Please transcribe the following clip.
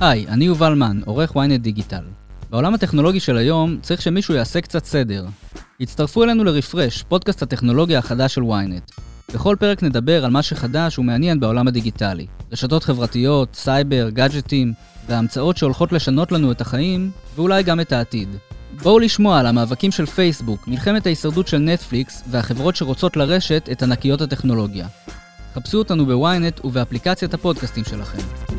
היי, אני יובל מן, עורך ynet דיגיטל. בעולם הטכנולוגי של היום צריך שמישהו יעשה קצת סדר. הצטרפו אלינו לרפרש, פודקאסט הטכנולוגיה החדש של ynet. בכל פרק נדבר על מה שחדש ומעניין בעולם הדיגיטלי. רשתות חברתיות, סייבר, גאדג'טים, והמצאות שהולכות לשנות לנו את החיים, ואולי גם את העתיד. בואו לשמוע על המאבקים של פייסבוק, מלחמת ההישרדות של נטפליקס, והחברות שרוצות לרשת את ענקיות הטכנולוגיה. חפשו אותנו בוויינט ובאפליקציית הפודקאסטים שלכם.